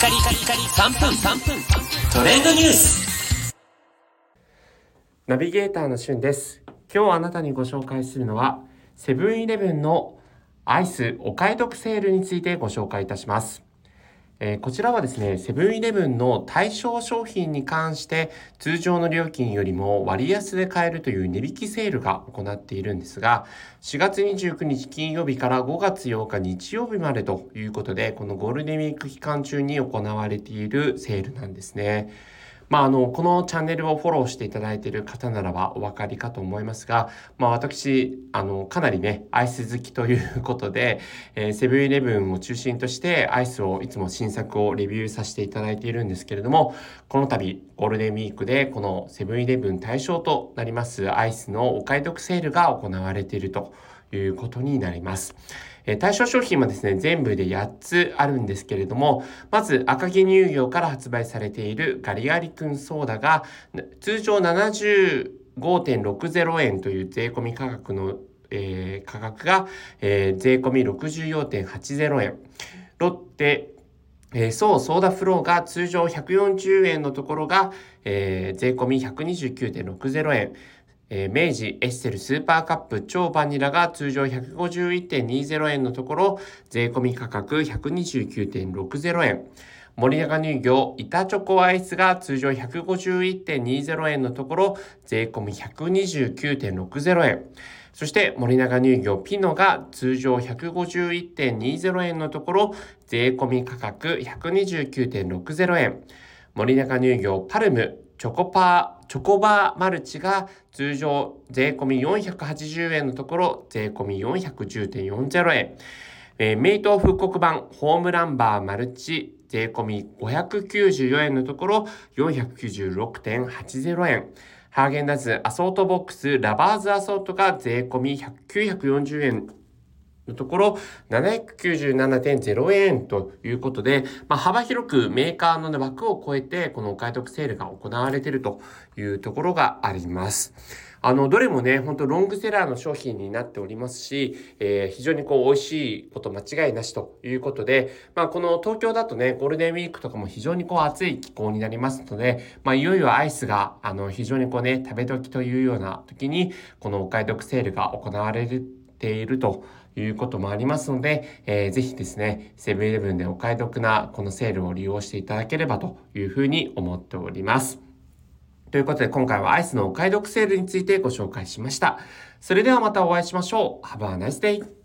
カリカリカリ3分3分トレンドニュースナビゲーターのしゅんです。今日あなたにご紹介するのは、セブンイレブンのアイスお買い得セールについてご紹介いたします。えーこちらはですね、セブンイレブンの対象商品に関して通常の料金よりも割安で買えるという値引きセールが行っているんですが、4月29日金曜日から5月8日日曜日までということで、このゴールデンウィーク期間中に行われているセールなんですね。まあ、あの、このチャンネルをフォローしていただいている方ならばお分かりかと思いますが、まあ、私、あの、かなりね、アイス好きということで、えセブンイレブンを中心としてアイスをいつも新作をレビューさせていただいているんですけれども、この度、ゴールデンウィークでこのセブンイレブン対象となりますアイスのお買い得セールが行われているということになります。え対象商品はですね、全部で8つあるんですけれども、まず赤城乳業から発売されているガリガリ君ソーダが、通常75.60円という税込み価格の、えー価格が、えー税込み64.80円。ロッテ、えー、そうソーダフロートが通常140円のところが、えー税込み129.60円。明治エッセルスーパーカップ超バニラが通常151.20円のところ、税込み価格129.60円。森永乳業板チョコアイスが通常151.20円のところ、税込み129.60円。そして森永乳業ピノが通常151.20円のところ、税込み価格129.60円。森永乳業パルムチョコパーチョコバーマルチが通常税込み480円のところ税込み410.40円、えー、メイト復刻版ホームランバーマルチ税込み594円のところ496.80円。ハーゲンダッツアソートボックスラバーズアソートが税込み940円。のところ、797.0円ということで、まあ、幅広くメーカーの枠を超えて、このお買い得セールが行われているというところがあります。あの、どれもね、本当ロングセラーの商品になっておりますし、えー非常にこう、美味しいこと間違いなしということで、まあ、この東京だとね、ゴールデンウィークとかも非常にこう、暑い気候になりますので、まあ、いよいよアイスが、あの、非常にこうね、食べ時というような時に、このお買い得セールが行われているということもありますので、えーぜひですね、セブンイレブンでお買い得なこのセールを利用していただければというふうに思っております。ということで今回はアイスのお買い得セールについてご紹介しました。それではまたお会いしましょう。Have a nice day!